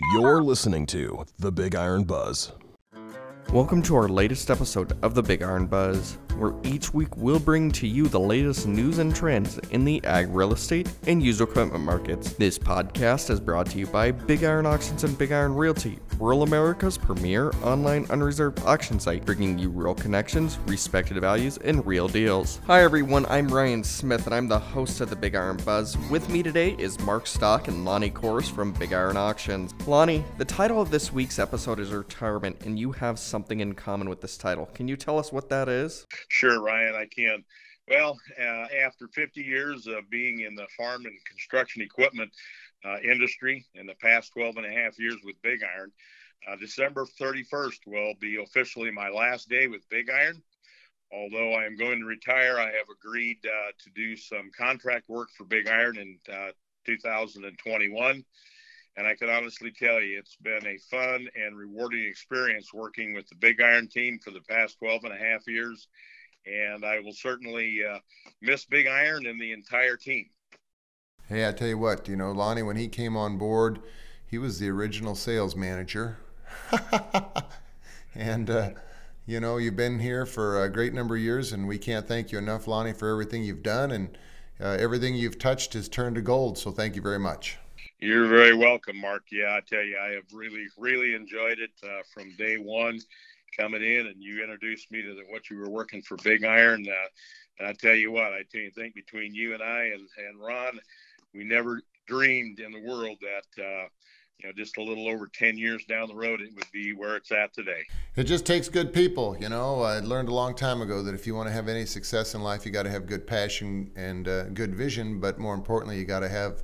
You're listening to The Big Iron Buzz. Welcome to our latest episode of the Big Iron Buzz, where each week we'll bring to you the latest news and trends in the ag, real estate, and used equipment markets. This podcast is brought to you by Big Iron Auctions and Big Iron Realty, rural America's premier online unreserved auction site, bringing you real connections, respected values, and real deals. Hi everyone, I'm Ryan Smith, and I'm the host of the Big Iron Buzz. With me today is Mark Stock and Lonnie Kors from Big Iron Auctions. Lonnie, the title of this week's episode is Retirement, and you have something in common with this title. Can you tell us what that is? Sure, Ryan, I can. Well, uh, after 50 years of being in the farm and construction equipment uh, industry in the past 12 and a half years with Big Iron, uh, December 31st will be officially my last day with Big Iron. Although I am going to retire, I have agreed uh, to do some contract work for Big Iron in uh, 2021. And I can honestly tell you, it's been a fun and rewarding experience working with the Big Iron team for the past 12 and a half years. And I will certainly uh, miss Big Iron and the entire team. Hey, I tell you what, you know, Lonnie, when he came on board, he was the original sales manager. and, uh, you know, you've been here for a great number of years, and we can't thank you enough, Lonnie, for everything you've done. And uh, everything you've touched has turned to gold. So thank you very much. You're very welcome, Mark. Yeah, I tell you, I have really, really enjoyed it uh, from day one coming in, and you introduced me to the, what you were working for Big Iron. Uh, and I tell you what, I tell you, think between you and I and, and Ron, we never dreamed in the world that, uh, you know, just a little over 10 years down the road, it would be where it's at today. It just takes good people. You know, I learned a long time ago that if you want to have any success in life, you got to have good passion and uh, good vision, but more importantly, you got to have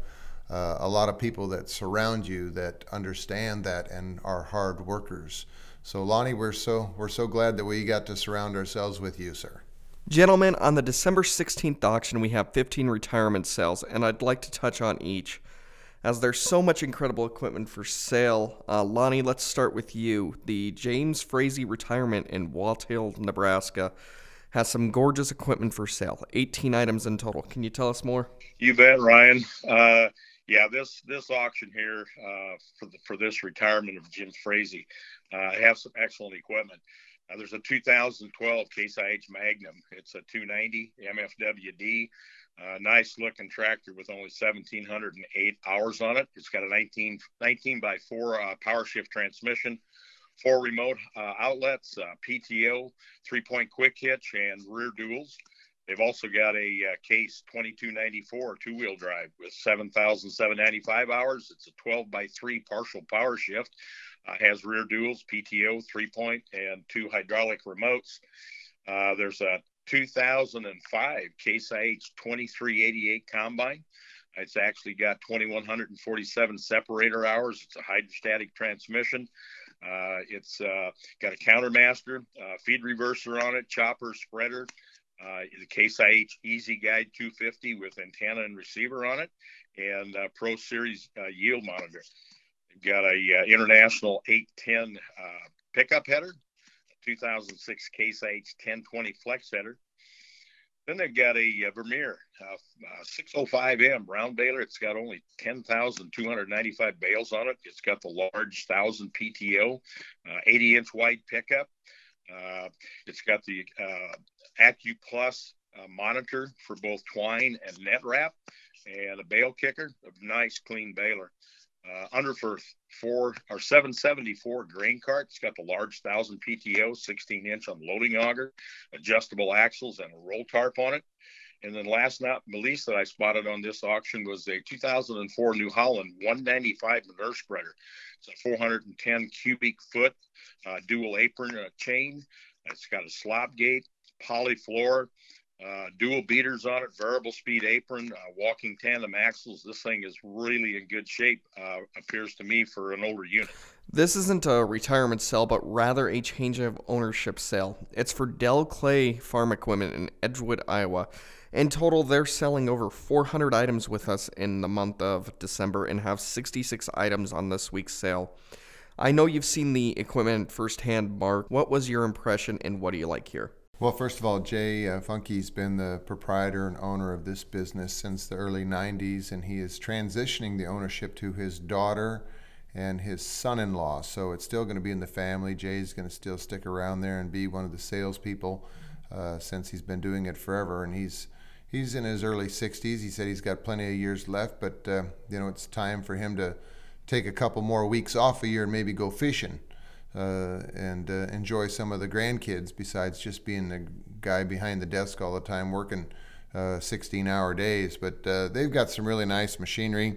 uh, a lot of people that surround you that understand that and are hard workers. So Lonnie, we're so we're so glad that we got to surround ourselves with you, sir. Gentlemen, on the December 16th auction, we have 15 retirement sales, and I'd like to touch on each. As there's so much incredible equipment for sale, uh, Lonnie, let's start with you. The James Frazee Retirement in Walthill, Nebraska, has some gorgeous equipment for sale. 18 items in total. Can you tell us more? You bet, Ryan. Uh, yeah, this this auction here uh, for the, for this retirement of Jim Frazee uh, have some excellent equipment. Uh, there's a 2012 Case IH Magnum. It's a 290 MFWD. Uh, nice looking tractor with only 1,708 hours on it. It's got a 19, 19 by 4 uh, power shift transmission, four remote uh, outlets, uh, PTO, three point quick hitch, and rear duals. They've also got a uh, case 2294 two wheel drive with 7,795 hours. It's a 12 by 3 partial power shift. Uh, has rear duals, PTO, three point, and two hydraulic remotes. Uh, there's a 2005 Case IH 2388 combine. It's actually got 2,147 separator hours. It's a hydrostatic transmission. Uh, it's uh, got a countermaster, uh, feed reverser on it, chopper, spreader, uh, the Case IH EZ-Guide 250 with antenna and receiver on it, and Pro Series yield monitor. Got a uh, International 810 uh, pickup header, 2006 Case IH 1020 flex header. Then they've got a uh, Vermeer 605M round baler. It's got only 10,295 bales on it. It's got the large 1000 PTO, 80 inch wide pickup. Uh, it's got the uh, AccuPlus uh, monitor for both twine and net wrap, and a bale kicker, a nice clean baler. Uh, under for four or 774 grain cart. It's got the large 1000 PTO, 16 inch unloading auger, adjustable axles, and a roll tarp on it. And then last not least that I spotted on this auction was a 2004 New Holland 195 manure spreader. It's a 410 cubic foot uh, dual apron uh, chain. It's got a slop gate, poly floor, uh, dual beaters on it, variable speed apron, uh, walking tandem axles. This thing is really in good shape, uh, appears to me, for an older unit. This isn't a retirement sale, but rather a change of ownership sale. It's for Del Clay Farm Equipment in Edgewood, Iowa. In total, they're selling over 400 items with us in the month of December and have 66 items on this week's sale. I know you've seen the equipment firsthand, Mark. What was your impression and what do you like here? Well, first of all, Jay uh, Funky's been the proprietor and owner of this business since the early 90s, and he is transitioning the ownership to his daughter and his son-in-law. So it's still going to be in the family. Jay's going to still stick around there and be one of the salespeople uh, since he's been doing it forever, and he's he's in his early 60s. He said he's got plenty of years left, but uh, you know it's time for him to take a couple more weeks off a year and maybe go fishing uh, and uh, enjoy some of the grandkids besides just being the guy behind the desk all the time working 16-hour uh, days. But uh, they've got some really nice machinery.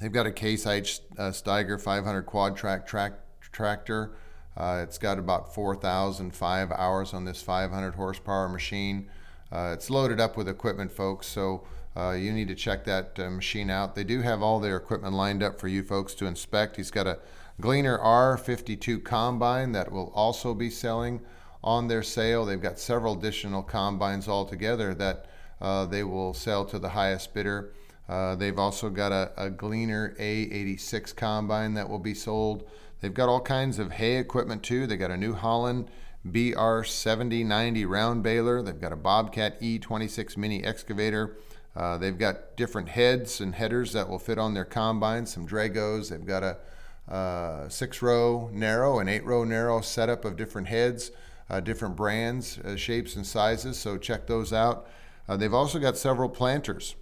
They've got a Case IH Steiger 500 quad track, track tractor. It's got about 4,005 hours on this 500 horsepower machine. It's loaded up with equipment, folks, so uh, you need to check that uh, machine out. They do have all their equipment lined up for you folks to inspect. He's got a Gleaner R52 combine that will also be selling on their sale. They've got several additional combines altogether that uh, they will sell to the highest bidder. Uh, they've also got a, a, Gleaner A86 combine that will be sold. They've got all kinds of hay equipment too. They've got a New Holland BR7090 round baler. They've got a Bobcat E26 mini excavator. Uh, they've got different heads and headers that will fit on their combines, some Dragos. They've got a uh, six row narrow and eight row narrow setup of different heads, uh, different brands, uh, shapes, and sizes. So check those out. Uh, they've also got several planters.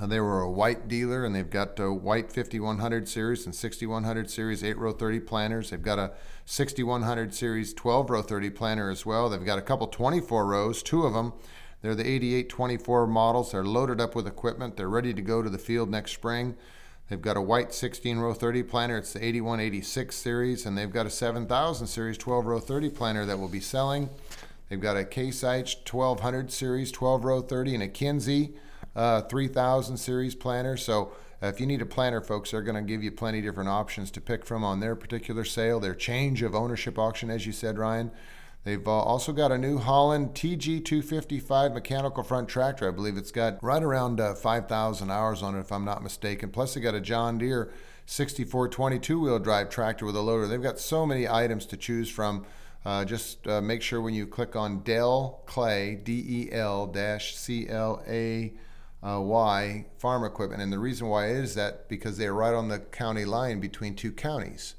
Uh, they were a white dealer, and they've got a white 5100 series and 6100 series 8 row 30 planters. They've got a 6100 series 12 row 30 planter as well. They've got a couple 24 rows, two of them. They're the 8824 models. They're loaded up with equipment. They're ready to go to the field next spring. They've got a white 16 row 30 planter. It's the 8186 series, and they've got a 7000 series 12 row 30 planter that will be selling. They've got a Case IH 1200 series 12 row 30 and a Kinze uh, 3000 series planter. So uh, if you need a planter, folks, they're going to give you plenty different options to pick from on their particular sale, their change of ownership auction, as you said, Ryan. They've uh, also got a New Holland TG255 mechanical front tractor. I believe it's got right around uh, 5,000 hours on it, if I'm not mistaken. Plus, they got a John Deere 6422 wheel drive tractor with a loader. They've got so many items to choose from. Uh, just uh, make sure when you click on Del Clay, D E L dash C L A Y farm equipment. And the reason why is that because they're right on the county line between two counties.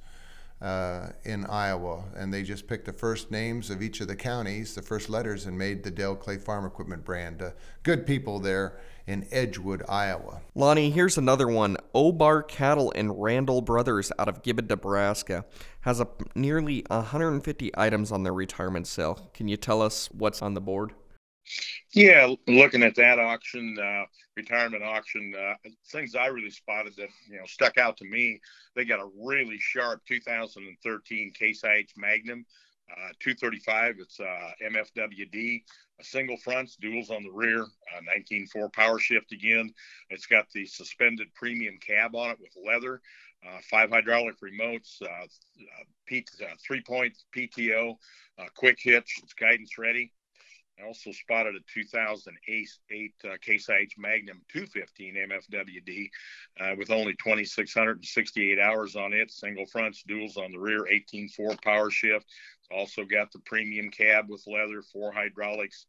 Uh, in Iowa, and they just picked the first names of each of the counties, the first letters, and made the Del Clay Farm Equipment brand. Uh, good people there in Edgewood, Iowa. Lonnie, here's another one. Obar Cattle and Randall Brothers out of Gibbon, Nebraska has a, nearly 150 items on their retirement sale. Can you tell us what's on the board? Yeah, looking at that auction, uh, retirement auction, uh, things I really spotted that you know stuck out to me. They got a really sharp 2013 Case IH Magnum, uh, 235. It's uh, MFWD, a single fronts, duals on the rear, 19.4 power shift again. It's got the suspended premium cab on it with leather. Uh, five hydraulic remotes, uh, uh, P- three point PTO, quick hitch, it's guidance ready. I also spotted a 2008 uh, Case IH Magnum 215 MFWD uh, with only 2,668 hours on it, single fronts, duals on the rear, 18.4 power shift. Also got the premium cab with leather, four hydraulics,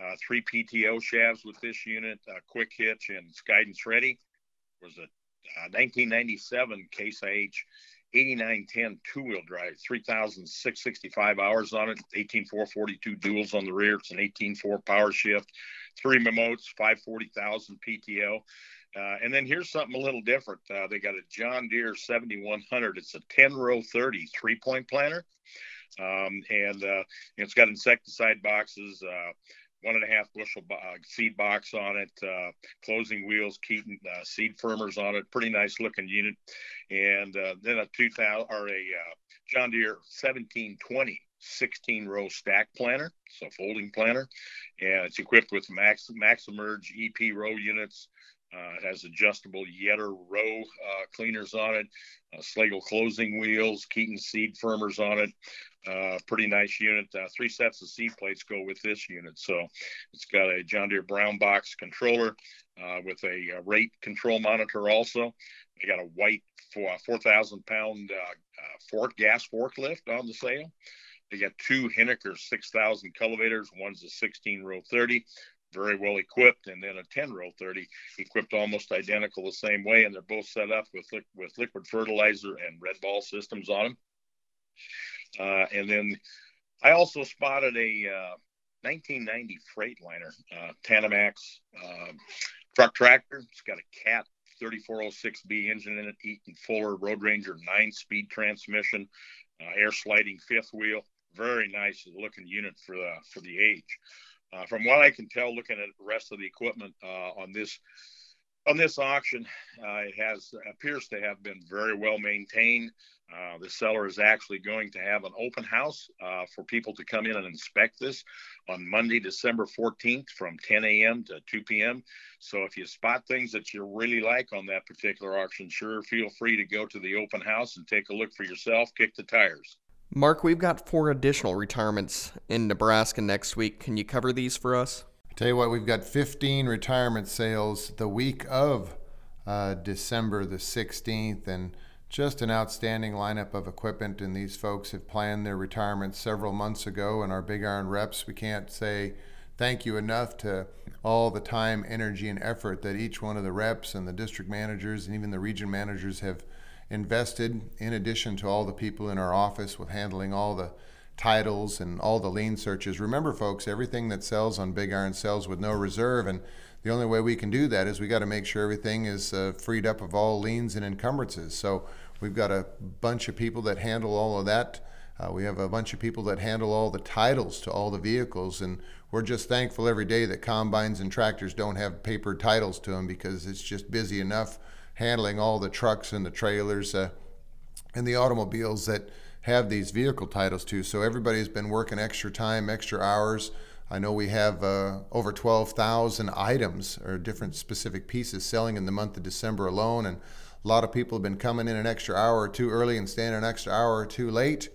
uh, three PTO shafts with this unit, quick hitch, and it's guidance ready. It was a 1997 uh, Case IH 8910 two-wheel drive, 3,665 hours on it, 18442 duals on the rear. It's an 184 power shift, three remotes, 540,000 PTO. Uh, and then here's something a little different. Uh, they got a John Deere 7100. It's a 10 row 30 three point planter. Um, and uh, it's got insecticide boxes, uh, one and a half bushel uh, seed box on it, uh, closing wheels, Keeton uh, seed firmers on it. Pretty nice looking unit. And uh, then a 2000 or a uh, John Deere 1720 16 row stack planter, so folding planter. And it's equipped with Max Maxemerge EP row units. Uh, it has adjustable Yetter row uh, cleaners on it, uh, Slagle closing wheels, Keeton seed firmers on it, uh, pretty nice unit. Uh, three sets of seed plates go with this unit. So it's got a John Deere brown box controller uh, with a, rate control monitor also. They got a white 4,000 pound fork gas forklift on the sale. They got two Hiniker 6,000 cultivators. One's a 16 row 30. Very well equipped, and then a 10 row 30 equipped almost identical the same way, and they're both set up with with liquid fertilizer and red ball systems on them. Uh, and then I also spotted a uh, 1990 Freightliner uh, uh, truck tractor. It's got a Cat 3406B engine in it, Eaton Fuller Road Ranger nine speed transmission, uh, air sliding fifth wheel. Very nice looking unit for the for the age. Uh, from what I can tell, looking at the rest of the equipment uh, on this on this auction, uh, it has appears to have been very well maintained. Uh, the seller is actually going to have an open house uh, for people to come in and inspect this on Monday, December 14th from 10 a.m. to 2 p.m. So if you spot things that you really like on that particular auction, sure feel free to go to the open house and take a look for yourself, kick the tires. Mark, we've got four additional retirements in Nebraska next week. Can you cover these for us? Tell you what, we've got 15 retirement sales the week of uh, December the 16th, and just an outstanding lineup of equipment. And these folks have planned their retirement several months ago. And our Big Iron reps, we can't say thank you enough to all the time, energy, and effort that each one of the reps and the district managers and even the region managers have invested, in addition to all the people in our office with handling all the titles and all the lien searches. Remember, folks, everything that sells on Big Iron sells with no reserve, and the only way we can do that is we got to make sure everything is uh, freed up of all liens and encumbrances. So we've got a bunch of people that handle all of that. Uh, we have a bunch of people that handle all the titles to all the vehicles, and we're just thankful every day that combines and tractors don't have paper titles to them because it's just busy enough handling all the trucks and the trailers uh, and the automobiles that have these vehicle titles to. So everybody's been working extra time, extra hours. I know we have uh, over 12,000 items or different specific pieces selling in the month of December alone. And a lot of people have been coming in an extra hour or two early and staying an extra hour or two late.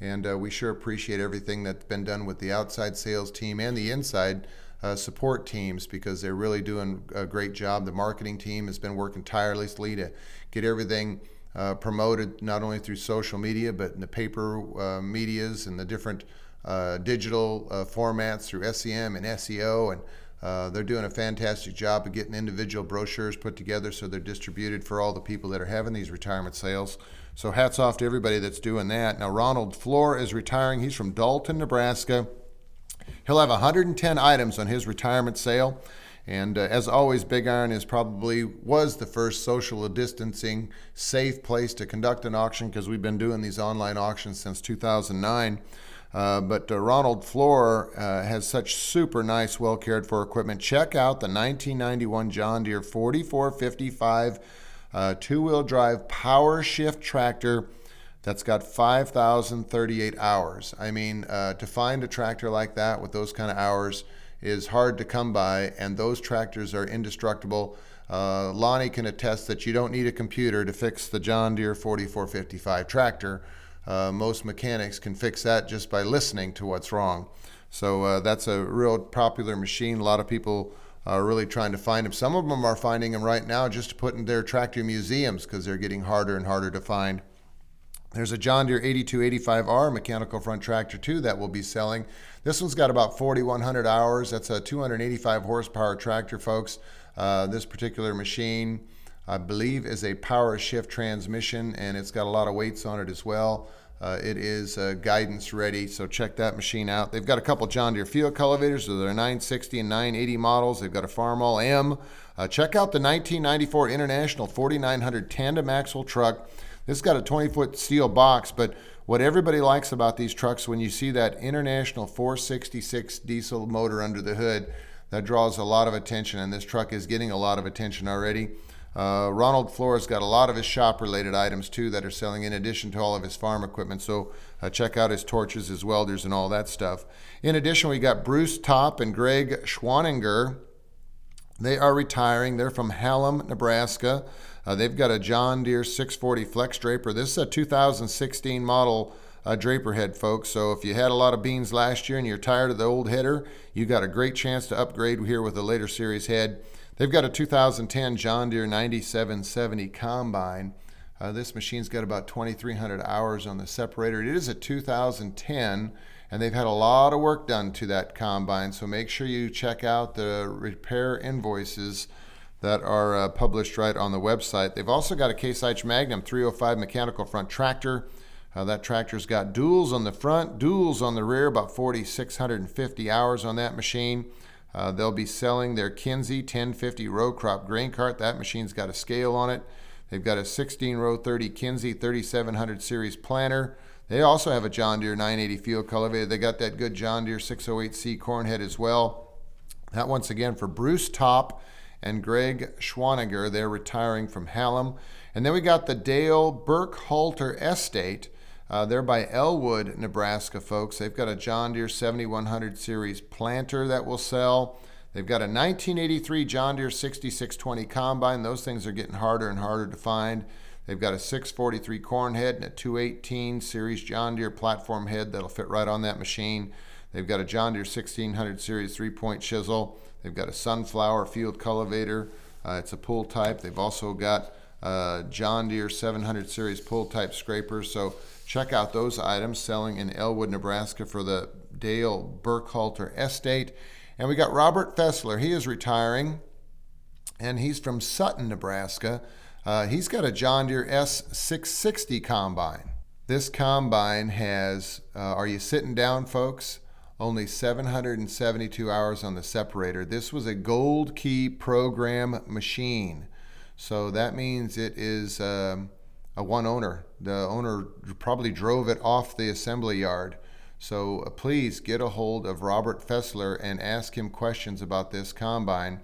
And uh, we sure appreciate everything that's been done with the outside sales team and the inside uh, support teams because they're really doing a great job. The marketing team has been working tirelessly to get everything uh, promoted not only through social media but in the paper uh, medias and the different uh, digital uh, formats through SEM and SEO and uh, they're doing a fantastic job of getting individual brochures put together so they're distributed for all the people that are having these retirement sales. So hats off to everybody that's doing that. Now Ronald Floor is retiring. He's from Dalton, Nebraska. He'll have 110 items on his retirement sale. And uh, as always, Big Iron is probably was the first social distancing safe place to conduct an auction because we've been doing these online auctions since 2009. Uh, but uh, Ronald Floor uh, has such super nice, well cared for equipment. Check out the 1991 John Deere 4455 uh, two wheel drive power shift tractor that's got 5,038 hours. I mean, uh, to find a tractor like that with those kind of hours is hard to come by, and those tractors are indestructible. Uh, Lonnie can attest that you don't need a computer to fix the John Deere 4455 tractor. Uh, most mechanics can fix that just by listening to what's wrong. So uh, that's a real popular machine. A lot of people are really trying to find them. Some of them are finding them right now just to put in their tractor museums because they're getting harder and harder to find. There's a John Deere 8285R mechanical front tractor too that we'll be selling. This one's got about 4,100 hours. That's a 285 horsepower tractor, folks. Uh, this particular machine, I believe, is a power shift transmission and it's got a lot of weights on it as well. Uh, it is uh, guidance ready, so check that machine out. They've got a couple John Deere field cultivators, so they're 960 and 980 models. They've got a Farmall M. Uh, check out the 1994 International 4900 tandem axle truck. This has got a 20 foot steel box, but what everybody likes about these trucks when you see that International 466 diesel motor under the hood, that draws a lot of attention, and this truck is getting a lot of attention already. Uh, Ronald Flores got a lot of his shop related items too that are selling in addition to all of his farm equipment. So uh, check out his torches, his welders, and all that stuff. In addition, we got Bruce Top and Greg Schwaninger. They are retiring. They're from Hallam, Nebraska. Uh, they've got a John Deere 640 Flex Draper. This is a 2016 model uh, draper head, folks. So if you had a lot of beans last year and you're tired of the old header, you got a great chance to upgrade here with a later series head. They've got a 2010 John Deere 9770 combine. Uh, this machine's got about 2,300 hours on the separator. It is a 2010, and they've had a lot of work done to that combine. So make sure you check out the repair invoices that are uh, published right on the website. They've also got a Case IH Magnum 305 mechanical front tractor. Uh, that tractor's got duals on the front, duals on the rear, about 4,650 hours on that machine. Uh, they'll be selling their Kinze 1050 row crop grain cart. That machine's got a scale on it. They've got a 16 row 30 Kinze 3700 series planter. They also have a John Deere 980 field cultivator. They got that good John Deere 608C corn head as well. That once again for Bruce Top and Greg Schwaniger. They're retiring from Hallam. And then we got the Dale Burkhalter Estate. Uh, they're by Elwood, Nebraska, folks. They've got a John Deere 7100 series planter that will sell. They've got a 1983 John Deere 6620 combine. Those things are getting harder and harder to find. They've got a 643 corn head and a 218 series John Deere platform head that'll fit right on that machine. They've got a John Deere 1600 series three point chisel. They've got a sunflower field cultivator. Uh, it's a pull type. They've also got a John Deere 700 series pull type scraper. So check out those items selling in Elwood, Nebraska for the Dale Burkhalter Estate. And we got Robert Fessler. He is retiring, and he's from Sutton, Nebraska. Uh, he's got a John Deere S660 combine. This combine has, uh, are you sitting down, folks? Only 772 hours on the separator. This was a Gold Key program machine. So that means it is um, a one owner. The owner probably drove it off the assembly yard. So uh, please get a hold of Robert Fessler and ask him questions about this combine.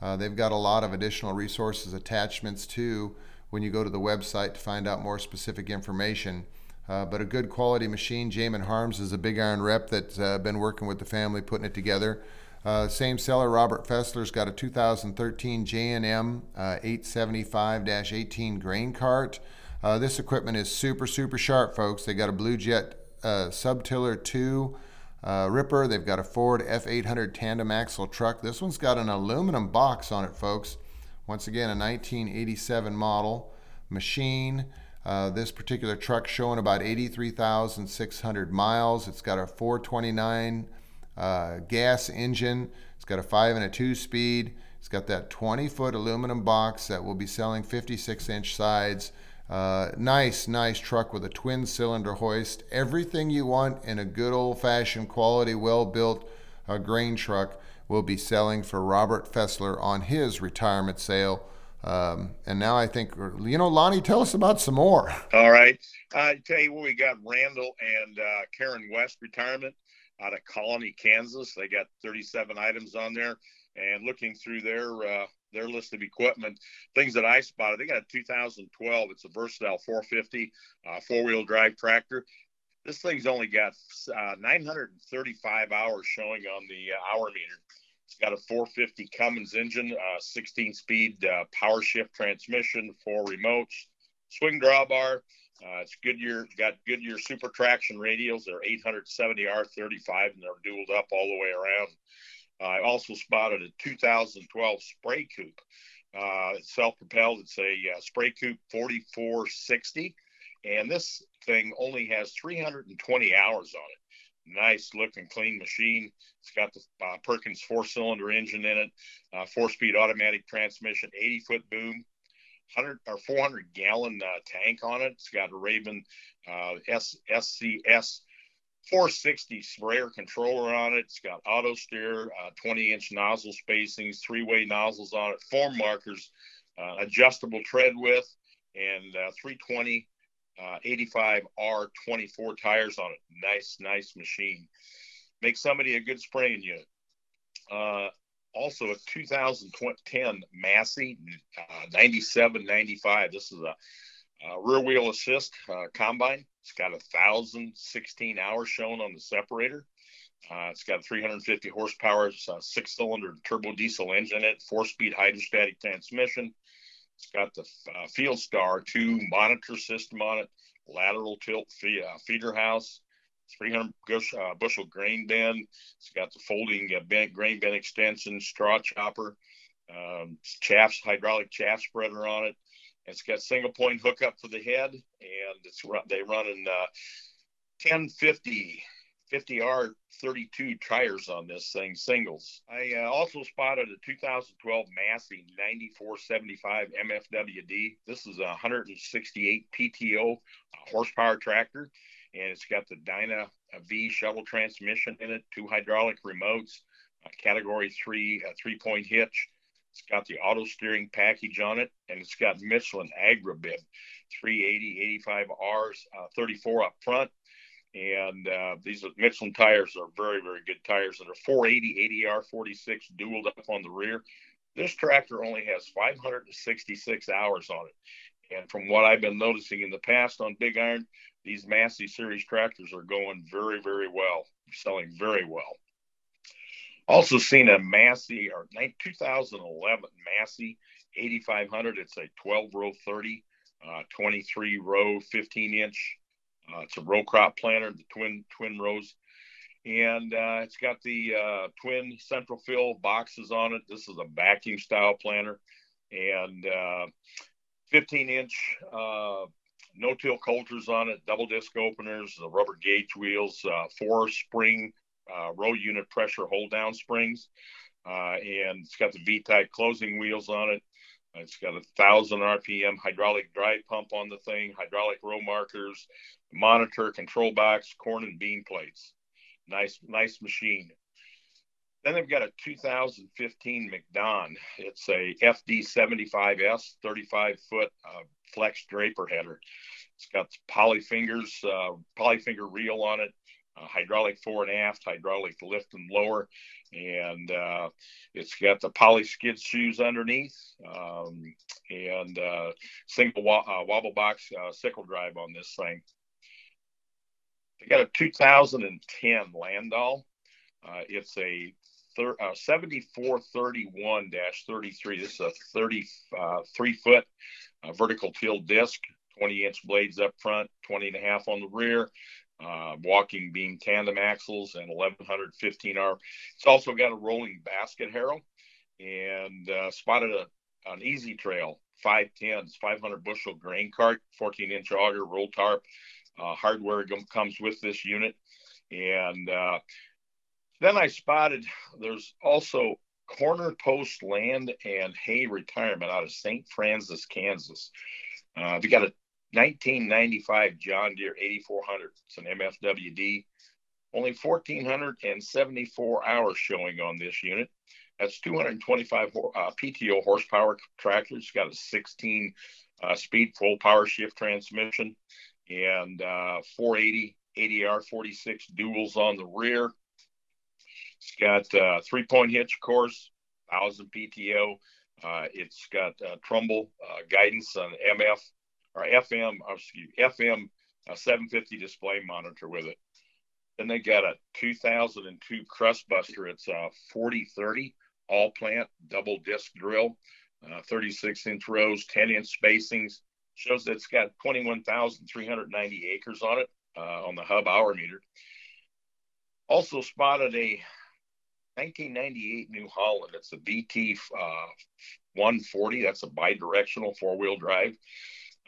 Uh, they've got a lot of additional resources, attachments too, when you go to the website to find out more specific information. Uh, but a good quality machine. Jamin Harms is a big iron rep that's uh, been working with the family putting it together. Uh, same seller, Robert Fessler's got a 2013 J&M 875-18 grain cart. Uh, this equipment is super, super sharp, folks. They got a Blu-Jet uh, Subtiller 2 uh, Ripper. They've got a Ford F800 tandem axle truck. This one's got an aluminum box on it, folks. Once again, a 1987 model machine. Uh, this particular truck showing about 83,600 miles. It's got a 429 uh, gas engine. It's got a 5 and a 2 speed. It's got that 20 foot aluminum box that will be selling 56 inch sides. Uh, nice, nice truck with a twin cylinder hoist. Everything you want in a good old fashioned quality, well built uh, grain truck will be selling for Robert Fessler on his retirement sale. Um, and now I think, you know, Lonnie, tell us about some more. All right. I tell you what, we got Randall and uh, Karen West retirement out of Colony, Kansas. They got 37 items on there. And looking through their uh, their list of equipment, things that I spotted. They got a 2012. It's a versatile 450 uh, four wheel drive tractor. This thing's only got uh, 935 hours showing on the uh, hour meter. It's got a 450 Cummins engine, uh, 16 speed uh, power shift transmission, four remotes, swing drawbar. Uh, it's Goodyear, got Goodyear super traction radials. They're 870 R35 and they're dualed up all the way around. I also spotted a 2012 Spra-Coupe. Uh, self-propelled. It's a uh, Spra-Coupe 4460, and this thing only has 320 hours on it. Nice looking, clean machine. It's got the uh, Perkins four-cylinder engine in it, uh, four-speed automatic transmission, 80-foot boom, 100 or 400 gallon uh, tank on it. It's got a Raven uh, S- SCS 460 sprayer controller on it. It's got auto steer, uh, 20 inch nozzle spacings, three way nozzles on it, form markers, uh, adjustable tread width, and uh, 320 85 R24 tires on it. Nice, nice machine. Makes somebody a good spraying unit. Uh, also a 2010 Massey uh, 97 95. This is a uh, rear wheel assist uh, combine. It's got a thousand sixteen hours shown on the separator. Uh, it's got 350 horsepower, uh, six cylinder turbo diesel engine in it, four speed hydrostatic transmission. It's got the uh, Field Star 2 monitor system on it, lateral tilt fee- uh, feeder house, 300 bush, bushel grain bin. It's got the folding bin, grain bin extension, straw chopper, um, chaff, hydraulic chaff spreader on it. It's got single point hookup for the head, and it's they run in uh, 1050 50R 32 tires on this thing, singles. I uh, also spotted a 2012 Massey 9475 MFWD. This is a 168 PTO horsepower tractor, and it's got the Dyna V shuttle transmission in it, two hydraulic remotes, category three, three point hitch. It's got the auto steering package on it, and it's got Michelin AgriBib 380 85 Rs, uh, 34 up front, and uh, these Michelin tires are very, very good tires. And they're 480 80R 46 dualed up on the rear. This tractor only has 566 hours on it. And from what I've been noticing in the past on Big Iron, these Massey series tractors are going very, very well, selling very well. Also seen a Massey or 2011 Massey 8500. It's a 12 row 30, uh, 23 row 15 inch uh, it's a row crop planter, the twin twin rows, and uh, it's got the uh, twin central fill boxes on it. This is a vacuum style planter, and uh, 15 inch uh, no till coulters on it, double disc openers, the rubber gauge wheels, uh, four spring row unit pressure hold down springs, and it's got the V type closing wheels on it. It's got a thousand RPM hydraulic drive pump on the thing, hydraulic row markers, monitor, control box, corn and bean plates. Nice, nice machine. Then they've got a 2015 MacDon. It's a FD75S, 35 foot uh, flex draper header. It's got poly fingers, uh, poly finger reel on it, uh, hydraulic fore and aft, hydraulic lift and lower, and uh, it's got the poly skid shoes underneath, um, and uh, single wa- uh, wobble box uh, sickle drive on this thing. They got a 2010 Landoll. Uh, it's a thir- 7431-33. This is a 33 foot vertical tilt disc, 20 inch blades up front, 20 and a half on the rear uh, walking beam tandem axles and 1115 R. It's also got a rolling basket harrow and uh, spotted a, an easy trail 510s 500 bushel grain cart 14 inch auger roll tarp uh, hardware comes with this unit and uh, then i spotted there's also corner post land and hay retirement out of st francis kansas uh, we got a 1995 John Deere 8400. It's an MFWD. Only 1,474 hours showing on this unit. That's 225 uh, PTO horsepower tractor. It's got a 16 uh, speed full power shift transmission and uh, 480 80R 46 duals on the rear. It's got uh, three point hitch, of course, 1000 PTO. Uh, it's got uh, Trimble uh, guidance on MF or FM, oh, excuse FM a 750 display monitor with it. Then they got a 2002 Crust Buster. It's a 4030 all plant double disc drill, uh, 36 inch rows, 10 inch spacings. Shows that it's got 21,390 acres on it uh, on the hub hour meter. Also spotted a 1998 New Holland. It's a VT uh, 140. That's a bidirectional four wheel drive.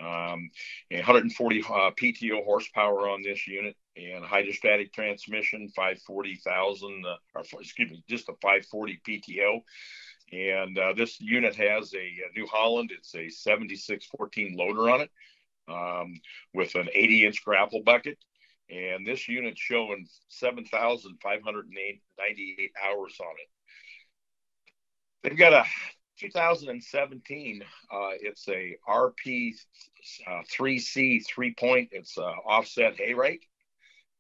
Um, 140 uh, PTO horsepower on this unit and hydrostatic transmission, 540,000, uh, or excuse me, just a 540 PTO. And uh, this unit has a, a, New Holland. It's a 7614 loader on it um, with an 80 inch grapple bucket. And this unit's showing 7,598 hours on it. They've got a 2017, uh, it's a RP uh, 3C three point. It's a offset hay rake,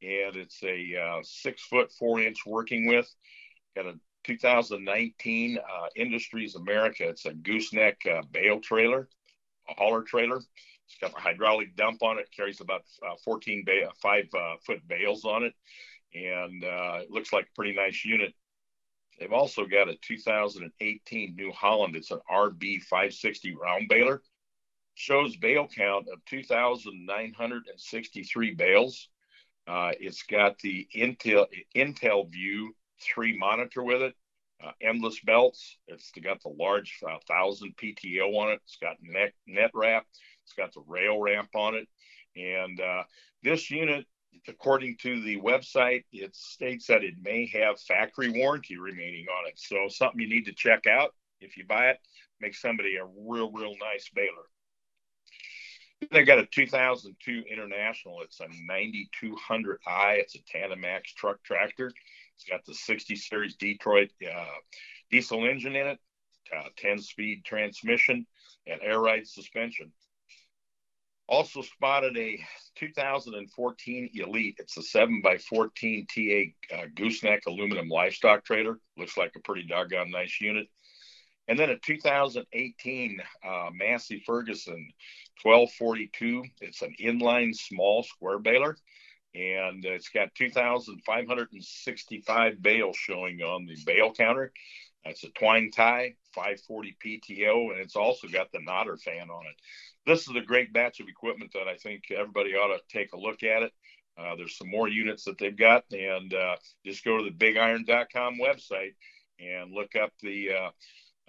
and it's a uh, six foot four inch working with. Got a 2019 uh, Industries America. It's a gooseneck uh, bale trailer, a hauler trailer. It's got a hydraulic dump on it. Carries about uh, 14 ba- five foot bales on it, and it looks like a pretty nice unit. They've also got a 2018 New Holland. It's an RB 560 round baler. Shows bale count of 2,963 bales. Uh, it's got the Intel Intel View 3 monitor with it, uh, endless belts. It's got the large uh, 1,000 PTO on it. It's got net, net wrap. It's got the rail ramp on it. And uh, this unit according to the website, it states that it may have factory warranty remaining on it. So something you need to check out if you buy it. Make somebody a real, real nice baler. They got a 2002 International. It's a 9200i. It's a Tandemax truck tractor. It's got the 60 series Detroit uh, diesel engine in it, uh, 10 speed transmission, and air ride suspension. Also spotted a 2014 Elite. It's a 7x14 TA uh, gooseneck aluminum livestock trailer. Looks like a pretty doggone nice unit. And then a 2018 uh, Massey Ferguson 1242. It's an inline small square baler. And it's got 2,565 bales showing on the bale counter. That's a twine tie, 540 PTO, and it's also got the knotter fan on it this is a great batch of equipment that I think everybody ought to take a look at it. Uh, there's some more units that they've got, and uh, just go to the bigiron.com website and look up the uh,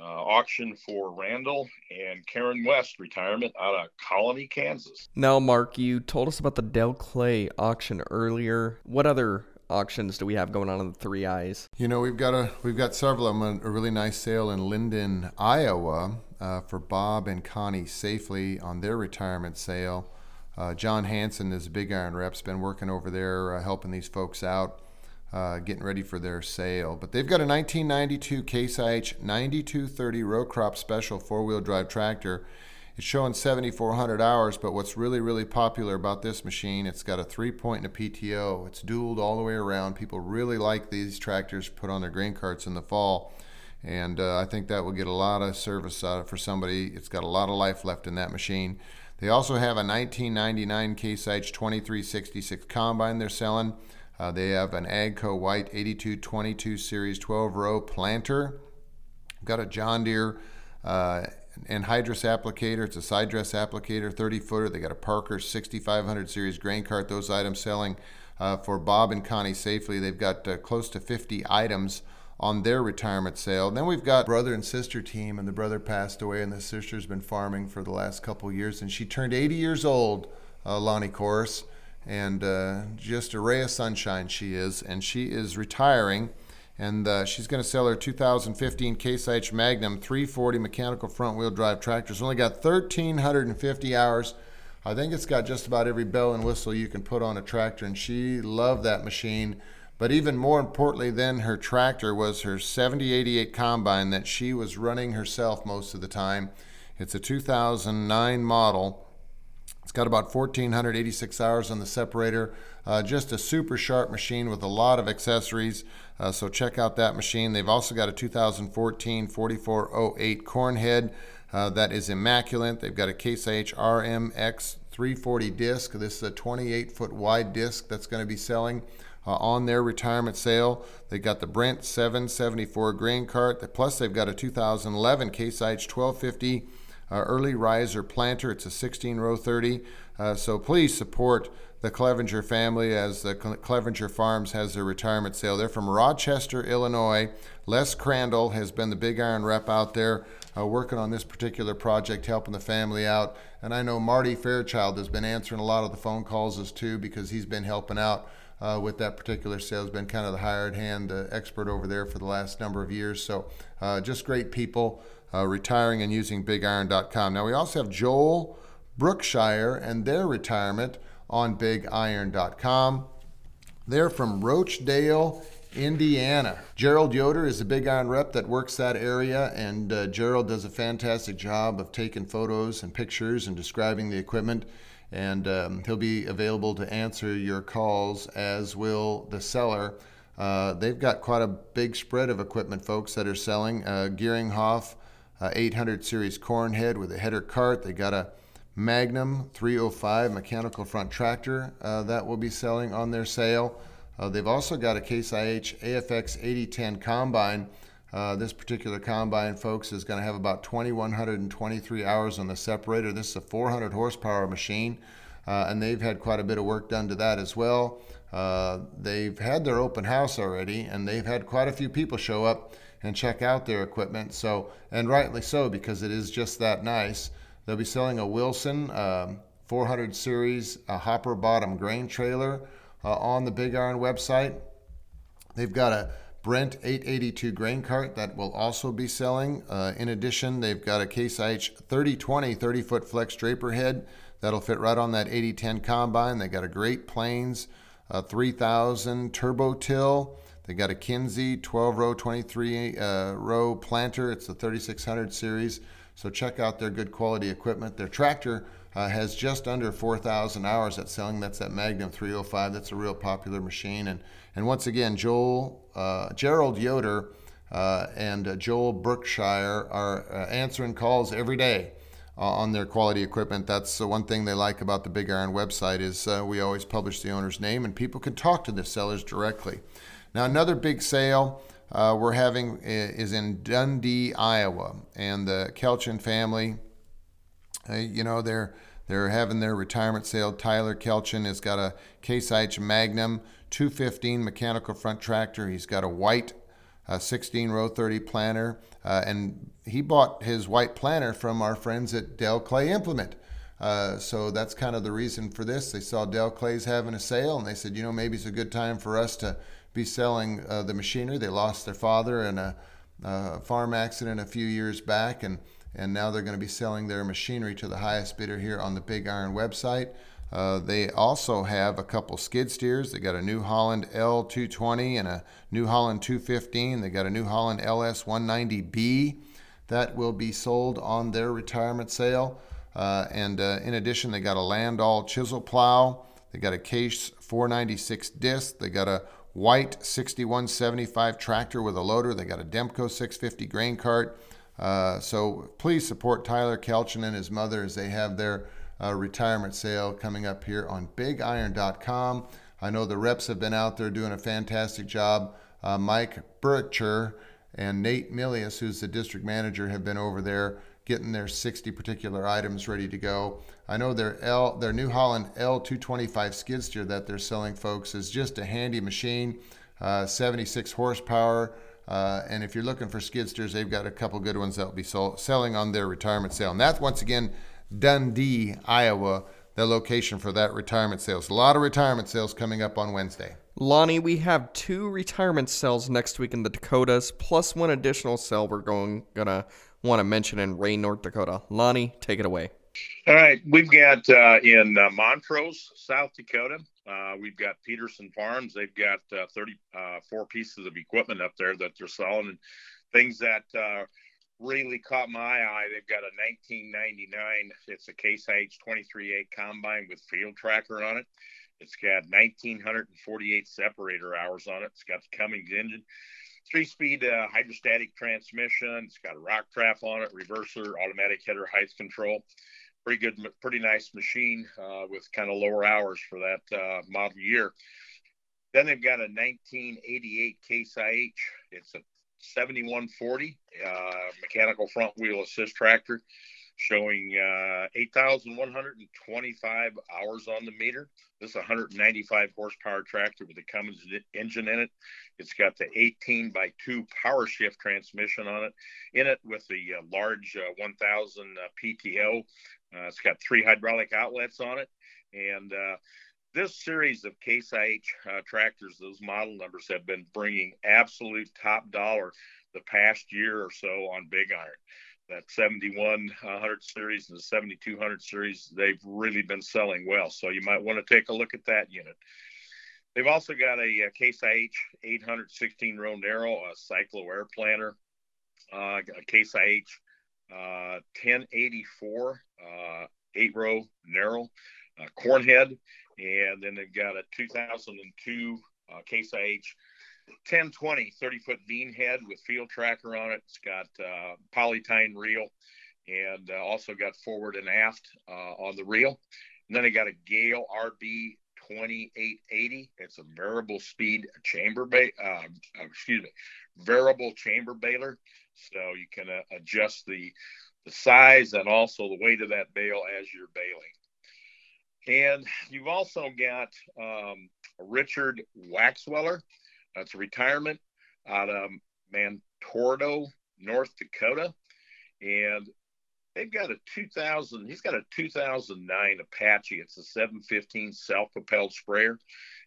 auction for Randall and Karen West retirement out of Colony, Kansas. Now, Mark, you told us about the Del Clay auction earlier. What other auctions do we have going on in the Three Eyes? You know, we've got a we've got several of them. A really nice sale in Linden, Iowa, uh, for Bob and Connie Safely on their retirement sale. Uh, John Hanson is a big iron rep's been working over there uh, helping these folks out, uh, getting ready for their sale. But they've got a 1992 Case IH 9230 row crop special four wheel drive tractor. It's showing 7,400 hours, but what's really, really popular about this machine, it's got a three point and a PTO. It's dualed all the way around. People really like these tractors put on their grain carts in the fall. And uh, I think that will get a lot of service out of for somebody. It's got a lot of life left in that machine. They also have a 1999 Case IH 2366 combine they're selling. Uh, they have an Agco White 8222 Series 12 row planter. Got a John Deere uh, anhydrous applicator. It's a side dress applicator, 30 footer. They got a Parker 6500 series grain cart. Those items selling uh, for Bob and Connie safely. They've got uh, close to 50 items on their retirement sale. Then we've got brother and sister team, and the brother passed away, and the sister's been farming for the last couple years, and she turned 80 years old, uh, Lonnie Corse, and uh, just a ray of sunshine she is, and she is retiring and uh, she's going to sell her 2015 Case IH Magnum 340 mechanical front wheel drive tractor. It's only got 1,350 hours. I think it's got just about every bell and whistle you can put on a tractor, and she loved that machine. But even more importantly than her tractor was her 7088 combine that she was running herself most of the time. It's a 2009 model. Got about 1,486 hours on the separator. Uh, just a super sharp machine with a lot of accessories. Uh, so check out that machine. They've also got a 2014 4408 Cornhead uh, that is immaculate. They've got a Case IH RMX 340 disc. This is a 28 foot wide disc that's going to be selling. Uh, on their retirement sale. They got the Brent 774 grain cart. Plus, they've got a 2011 Case IH 1250 uh, early riser planter. It's a 16 row 30. Uh, so please support the Clevenger family as the Clevenger Farms has their retirement sale. They're from Rochester, Illinois. Les Crandall has been the big iron rep out there uh, working on this particular project, helping the family out. And I know Marty Fairchild has been answering a lot of the phone calls as too because he's been helping out. Uh, with that particular sale, has been kind of the hired hand uh, expert over there for the last number of years. So, uh, just great people uh, retiring and using BigIron.com. Now, we also have Joel Brookshire and their retirement on bigiron.com. They're from Roachdale, Indiana. Gerald Yoder is a big iron rep that works that area, and uh, Gerald does a fantastic job of taking photos and pictures and describing the equipment. And um, he'll be available to answer your calls, as will the seller. Uh, they've got quite a big spread of equipment, folks, that are selling. Uh, Geringhoff uh, 800 series cornhead with a header cart. They got a Magnum 305 mechanical front tractor uh, that will be selling on their sale. Uh, they've also got a Case IH AFX 8010 combine. Uh, this particular combine, folks, is going to have about 2,123 hours on the separator. This is a 400 horsepower machine, uh, and they've had quite a bit of work done to that as well. Uh, they've had their open house already, and they've had quite a few people show up and check out their equipment. So, and rightly so, because it is just that nice. They'll be selling a Wilson um, 400 series a hopper bottom grain trailer uh, on the Big Iron website. They've got a Brent 882 grain cart that will also be selling. Uh, in addition, they've got a Case IH 3020 30 foot flex draper head that'll fit right on that 8010 combine. They got a Great Plains uh, 3000 turbo till. They got a Kinze 12 row, 23 uh, row planter. It's the 3600 series. So check out their good quality equipment. Their tractor uh, has just under 4,000 hours at selling. That's that Magnum 305. That's a real popular machine. And and once again, Joel uh, Gerald Yoder uh, and uh, Joel Berkshire are uh, answering calls every day. On their quality equipment, that's the one thing they like about the Big Iron website is we always publish the owner's name and people can talk to the sellers directly. Now another big sale uh, we're having is in Dundee, Iowa, and the Kelchin family. Uh, you know they're they're having their retirement sale. Tyler Kelchin has got a Case IH Magnum 215 mechanical front tractor. He's got a white uh, 16 row 30 planter, uh, and he bought his white planter from our friends at Del Clay Implement. Uh, so that's kind of the reason for this. They saw Del Clay's having a sale, and they said, you know, maybe it's a good time for us to be selling uh, the machinery. They lost their father in a, a, farm accident a few years back, and, and now they're going to be selling their machinery to the highest bidder here on the Big Iron website. Uh, they also have a couple skid steers. They got a New Holland L220 and a New Holland 215. They got a New Holland LS 190B that will be sold on their retirement sale. Uh, and uh, in addition, they got a Landoll chisel plow. They got a Case 496 disc. They got a white 6175 tractor with a loader. They got a Demco 650 grain cart. Uh, so please support Tyler Kelchin and his mother as they have their uh, retirement sale coming up here on bigiron.com. I know the reps have been out there doing a fantastic job. Uh, Mike Burcher and Nate Milius, who's the district manager, have been over there getting their 60 particular items ready to go. I know their L, their New Holland L225 skid steer that they're selling, folks, is just a handy machine, uh, 76 horsepower. Uh, and if you're looking for skid steers, they've got a couple good ones that will be sold, selling on their retirement sale. And that's once again Dundee, Iowa, the location for that retirement sales. A lot of retirement sales coming up on Wednesday. Lonnie, we have two retirement sales next week in the Dakotas, plus one additional sale we're going gonna want to mention in Ray, North Dakota. Lonnie, take it away. All right, we've got uh, in uh, Montrose, South Dakota. Uh, we've got Peterson Farms. They've got uh, 34 uh, pieces of equipment up there that they're selling, and things that uh, really caught my eye. They've got a 1999. It's a Case IH 23A combine with field tracker on it. It's got 1948 separator hours on it. It's got the Cummins engine three-speed uh, hydrostatic transmission. It's got a rock trap on it, reverser, automatic header height control. Pretty good, pretty nice machine uh, with kind of lower hours for that uh, model year. Then they've got a 1988 Case IH. It's a 7140 uh, mechanical front wheel assist tractor showing uh, 8,125 hours on the meter. This is a 195 horsepower tractor with a Cummins engine in it. It's got the 18 by 2 power shift transmission on it, in it with the uh, large uh, 1000 uh, PTO. Uh, it's got three hydraulic outlets on it. And uh, this series of Case IH tractors, those model numbers have been bringing absolute top dollar the past year or so on Big Iron that 7100 series and the 7200 series, they've really been selling well. So you might want to take a look at that unit. They've also got a, a Case IH 816 row narrow, a Cyclo air planter, uh, a Case IH uh, 1084 uh, eight row narrow, uh, Cornhead, and then they've got a 2002 uh, Case IH 1020 30 foot bean head with field tracker on it. It's got uh, polytine reel and uh, also got forward and aft uh, on the reel. And then I got a Gehl RB 2880. It's a variable speed chamber, ba- uh, excuse me, variable chamber baler. So you can uh, adjust the, the size and also the weight of that bale as you're baling. And you've also got um, Richard Waxweller. That's a retirement out of Mantador, North Dakota. And they've got a 2000. He's got a 2009 Apache. It's a 715 self-propelled sprayer.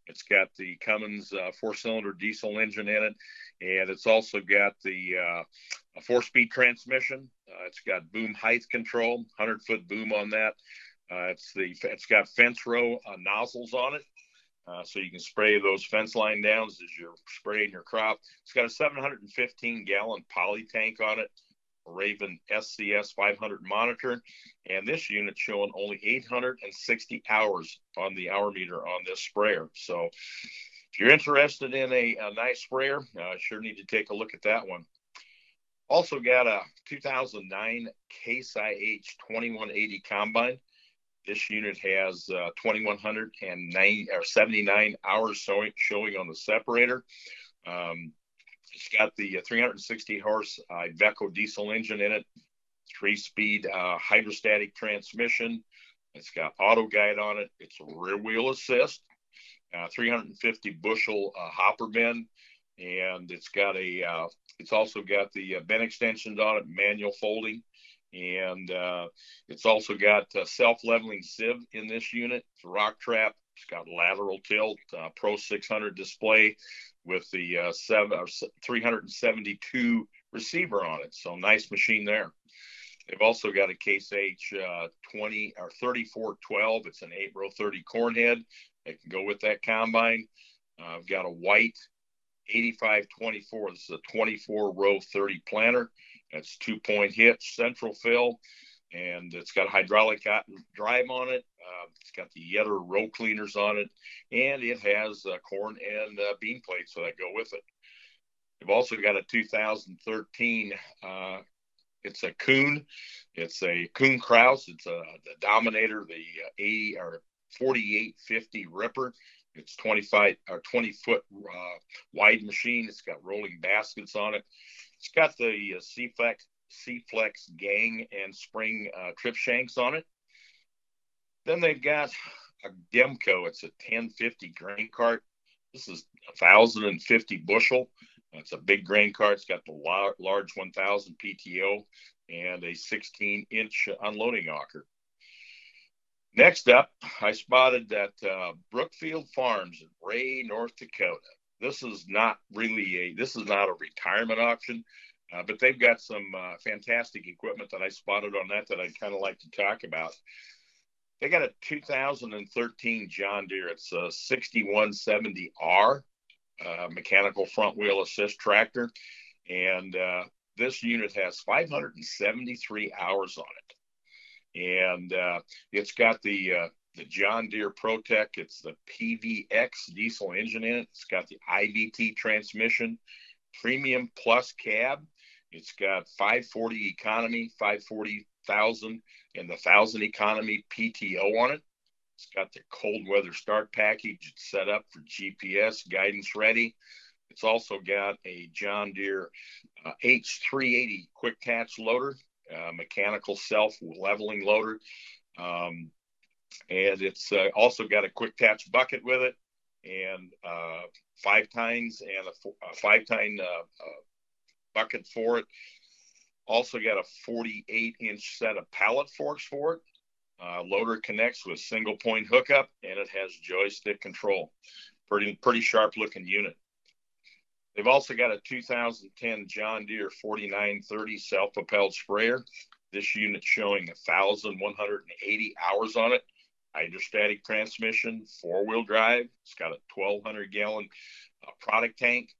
It's got the Cummins uh, four-cylinder diesel engine in it, and it's also got the uh, a four-speed transmission. Uh, it's got boom height control, 100-foot boom on that. Uh, it's the it's got fence row uh, nozzles on it, uh, so you can spray those fence line downs as you're spraying your crop. It's got a 715 gallon poly tank on it. Raven SCS 500 monitor, and this unit showing only 860 hours on the hour meter on this sprayer. So, if you're interested in a, a nice sprayer, uh, sure need to take a look at that one. Also got a 2009 Case IH 2180 combine. This unit has uh, 2179 or 79 hours showing, showing on the separator. Um, it's got the uh, 360 horse uh, Iveco diesel engine in it, three speed uh, hydrostatic transmission. It's got auto guide on it. It's rear wheel assist, uh, 350 bushel uh, hopper bin, and it's got a. It's also got the bin extensions on it, manual folding, and it's also got a self leveling sieve in this unit. It's a rock trap. It's got lateral tilt, Pro 600 display, with the uh, seven, or 372 receiver on it. So nice machine there. They've also got a Case H uh, 20 or 3412. It's an 8 row 30 cornhead. It can go with that combine. Uh, I've got a white 8524. This is a 24 row 30 planter. That's two point hitch, central fill, and it's got a hydraulic drive on it. Uh, it's got the Yetter row cleaners on it, and it has uh, corn and uh, bean plates that go with it. We've also got a 2013. Uh, it's a coon. It's a coon Krause. It's a the Dominator, the uh, 80 or 4850 Ripper. It's 25 or 20 foot uh, wide machine. It's got rolling baskets on it. It's got the uh, C-Flex, C-Flex gang and spring uh, trip shanks on it. Then they've got a Demco. It's a 1050 grain cart. This is 1,050 bushel. It's a big grain cart. It's got the large 1,000 PTO and a 16 inch unloading auger. Next up, I spotted that uh, Brookfield Farms in Ray, North Dakota. This is not really a this is not a retirement auction, uh, but they've got some uh, fantastic equipment that I spotted on that that I'd kind of like to talk about. They got a 2013 John Deere. It's a 6170R uh, mechanical front wheel assist tractor. And uh, this unit has 573 hours on it. And uh, it's got the uh, the John Deere PowerTech. It's the PVX diesel engine in it. It's got the IVT transmission, premium plus cab. It's got 540 economy, 540,000 and the thousand economy PTO on it. It's got the cold weather start package. It's set up for GPS guidance ready. It's also got a John Deere uh, H380 quick attach loader, uh, mechanical self leveling loader. Um, and it's uh, also got a quick attach bucket with it and uh, five tines and a, a five tine uh, uh, bucket for it. Also got a 48 inch set of pallet forks for it. Uh, loader connects with single point hookup and it has joystick control. Pretty pretty sharp looking unit. They've also got a 2010 John Deere 4930 self propelled sprayer. This unit showing 1,180 hours on it. Hydrostatic transmission, four wheel drive. It's got a 1,200 gallon uh, product tank.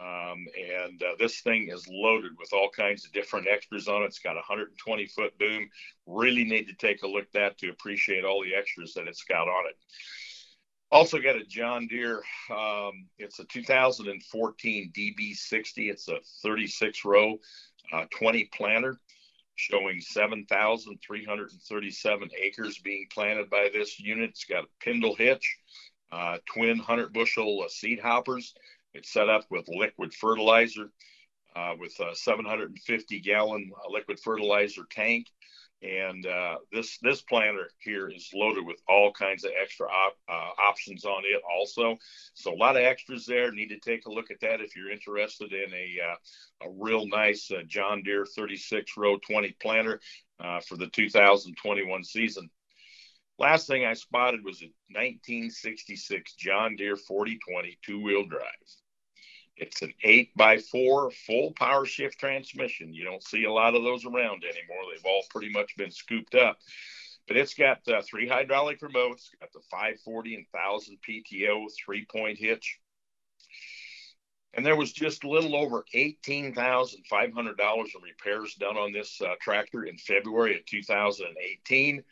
Um, and uh, this thing is loaded with all kinds of different extras on it. It's got a 120 foot boom. Really need to take a look at that to appreciate all the extras that it's got on it. Also got a John Deere. Um, it's a 2014 DB60. It's a 36 row, uh, 20 planter, showing 7,337 acres being planted by this unit. It's got a pintle hitch, uh, twin 100 bushel uh, seed hoppers. It's set up with liquid fertilizer, uh, with a 750 gallon uh, liquid fertilizer tank. And uh, this this planter here is loaded with all kinds of extra op, uh, options on it also. So a lot of extras there. Need to take a look at that if you're interested in a uh, a real nice uh, John Deere 36 row 20 planter. uh, for the 2021 season. Last thing I spotted was a 1966 John Deere 4020 two wheel drive. It's an 8 by 4 full power shift transmission. You don't see a lot of those around anymore. They've all pretty much been scooped up. But it's got uh, three hydraulic remotes, got the 540 and 1000 PTO three point hitch. And there was just a little over $18,500 in repairs done on this uh, tractor in February of 2018.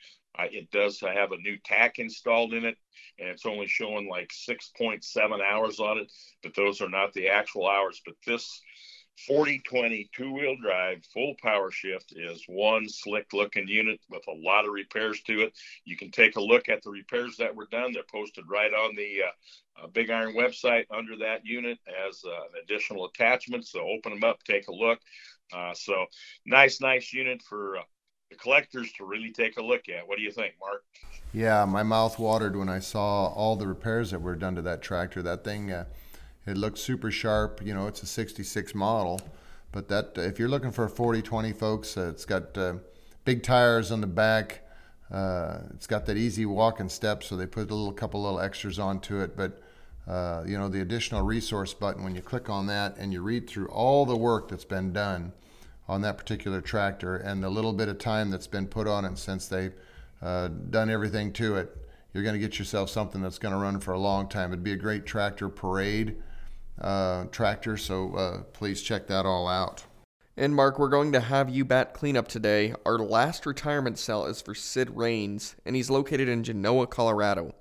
It does have a new tach installed in it, and it's only showing like 6.7 hours on it, but those are not the actual hours. But this 4020 two wheel drive full power shift is one slick looking unit with a lot of repairs to it. You can take a look at the repairs that were done. They're posted right on the uh, uh, Big Iron website under that unit as uh, an additional attachment. So open them up, take a look. Uh, so nice, nice unit for uh, collectors to really take a look at. What do you think, Mark? Yeah, my mouth watered when I saw all the repairs that were done to that tractor. That thing, uh, it looked super sharp. You know, it's a 66 model, but that if you're looking for a 4020, folks, uh, it's got uh, big tires on the back. Uh, it's got that easy walking step, so they put a little couple little extras onto it. But uh, you know, the additional resource button when you click on that and you read through all the work that's been done on that particular tractor and the little bit of time that's been put on it since they've uh, done everything to it, you're going to get yourself something that's going to run for a long time. It'd be a great tractor parade uh, tractor, so uh, please check that all out. And Mark, we're going to have you bat cleanup today. Our last retirement cell is for Sid Rains, and he's located in Genoa, Colorado.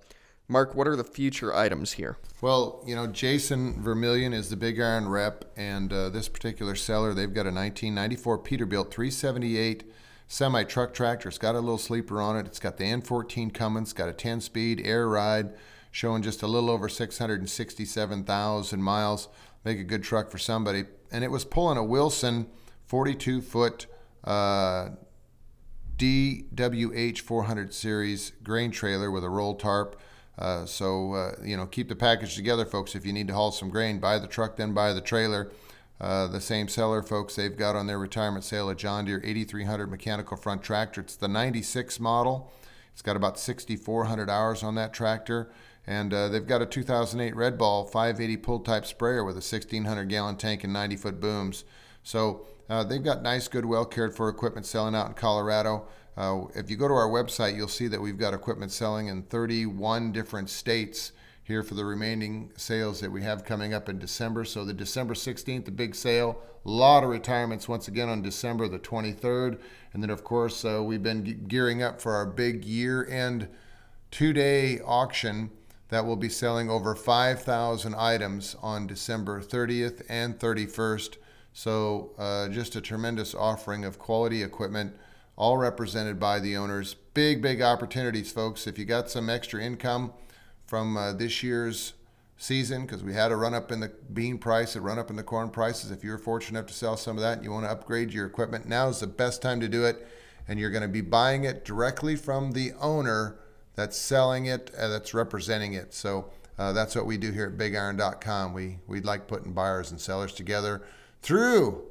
Mark, what are the future items here? Well, you know, Jason Vermillion is the Big Iron rep, and uh, this particular seller, they've got a 1994 Peterbilt 378 semi truck tractor. It's got a little sleeper on it. It's got the N14 Cummins, got a 10 speed air ride, showing just a little over 667,000 miles. Make a good truck for somebody. And it was pulling a Wilson 42 foot uh, DWH 400 series grain trailer with a roll tarp. Uh, so, uh, you know, keep the package together, folks. If you need to haul some grain, buy the truck, then buy the trailer. Uh, the same seller, folks, they've got on their retirement sale a John Deere 8300 mechanical front tractor. It's the 96 model. It's got about 6,400 hours on that tractor. And uh, they've got a 2008 Red Ball 580 pull type sprayer with a 1,600 gallon tank and 90 foot booms. So uh, they've got nice, good, well cared for equipment selling out in Colorado. Uh, if you go to our website, you'll see that we've got equipment selling in 31 different states here for the remaining sales that we have coming up in December. So the December 16th, the big sale. A lot of retirements once again on December the 23rd. And then, of course, uh, we've been gearing up for our big year end two day auction that will be selling over 5,000 items on December 30th and 31st. So, uh, just a tremendous offering of quality equipment all represented by the owners. Big, big opportunities, folks. If you got some extra income from uh, this year's season, because we had a run up in the bean price, a run up in the corn prices, if you're fortunate enough to sell some of that and you want to upgrade your equipment, now is the best time to do it. And you're going to be buying it directly from the owner that's selling it, uh, that's representing it. So uh, that's what we do here at BigIron.com. We we like putting buyers and sellers together through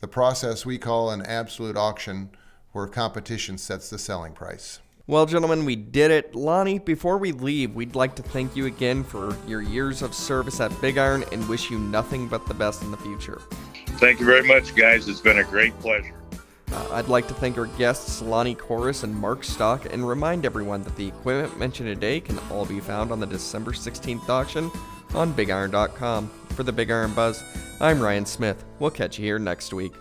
the process we call an absolute auction where competition sets the selling price. Well, gentlemen, we did it. Lonnie, before we leave, we'd like to thank you again for your years of service at Big Iron and wish you nothing but the best in the future. Thank you very much, guys. It's been a great pleasure. Uh, I'd like to thank our guests, Lonnie Chorus and Mark Stock, and remind everyone that the equipment mentioned today can all be found on the December 16th auction on BigIron.com. For the Big Iron Buzz, I'm Ryan Smith. We'll catch you here next week.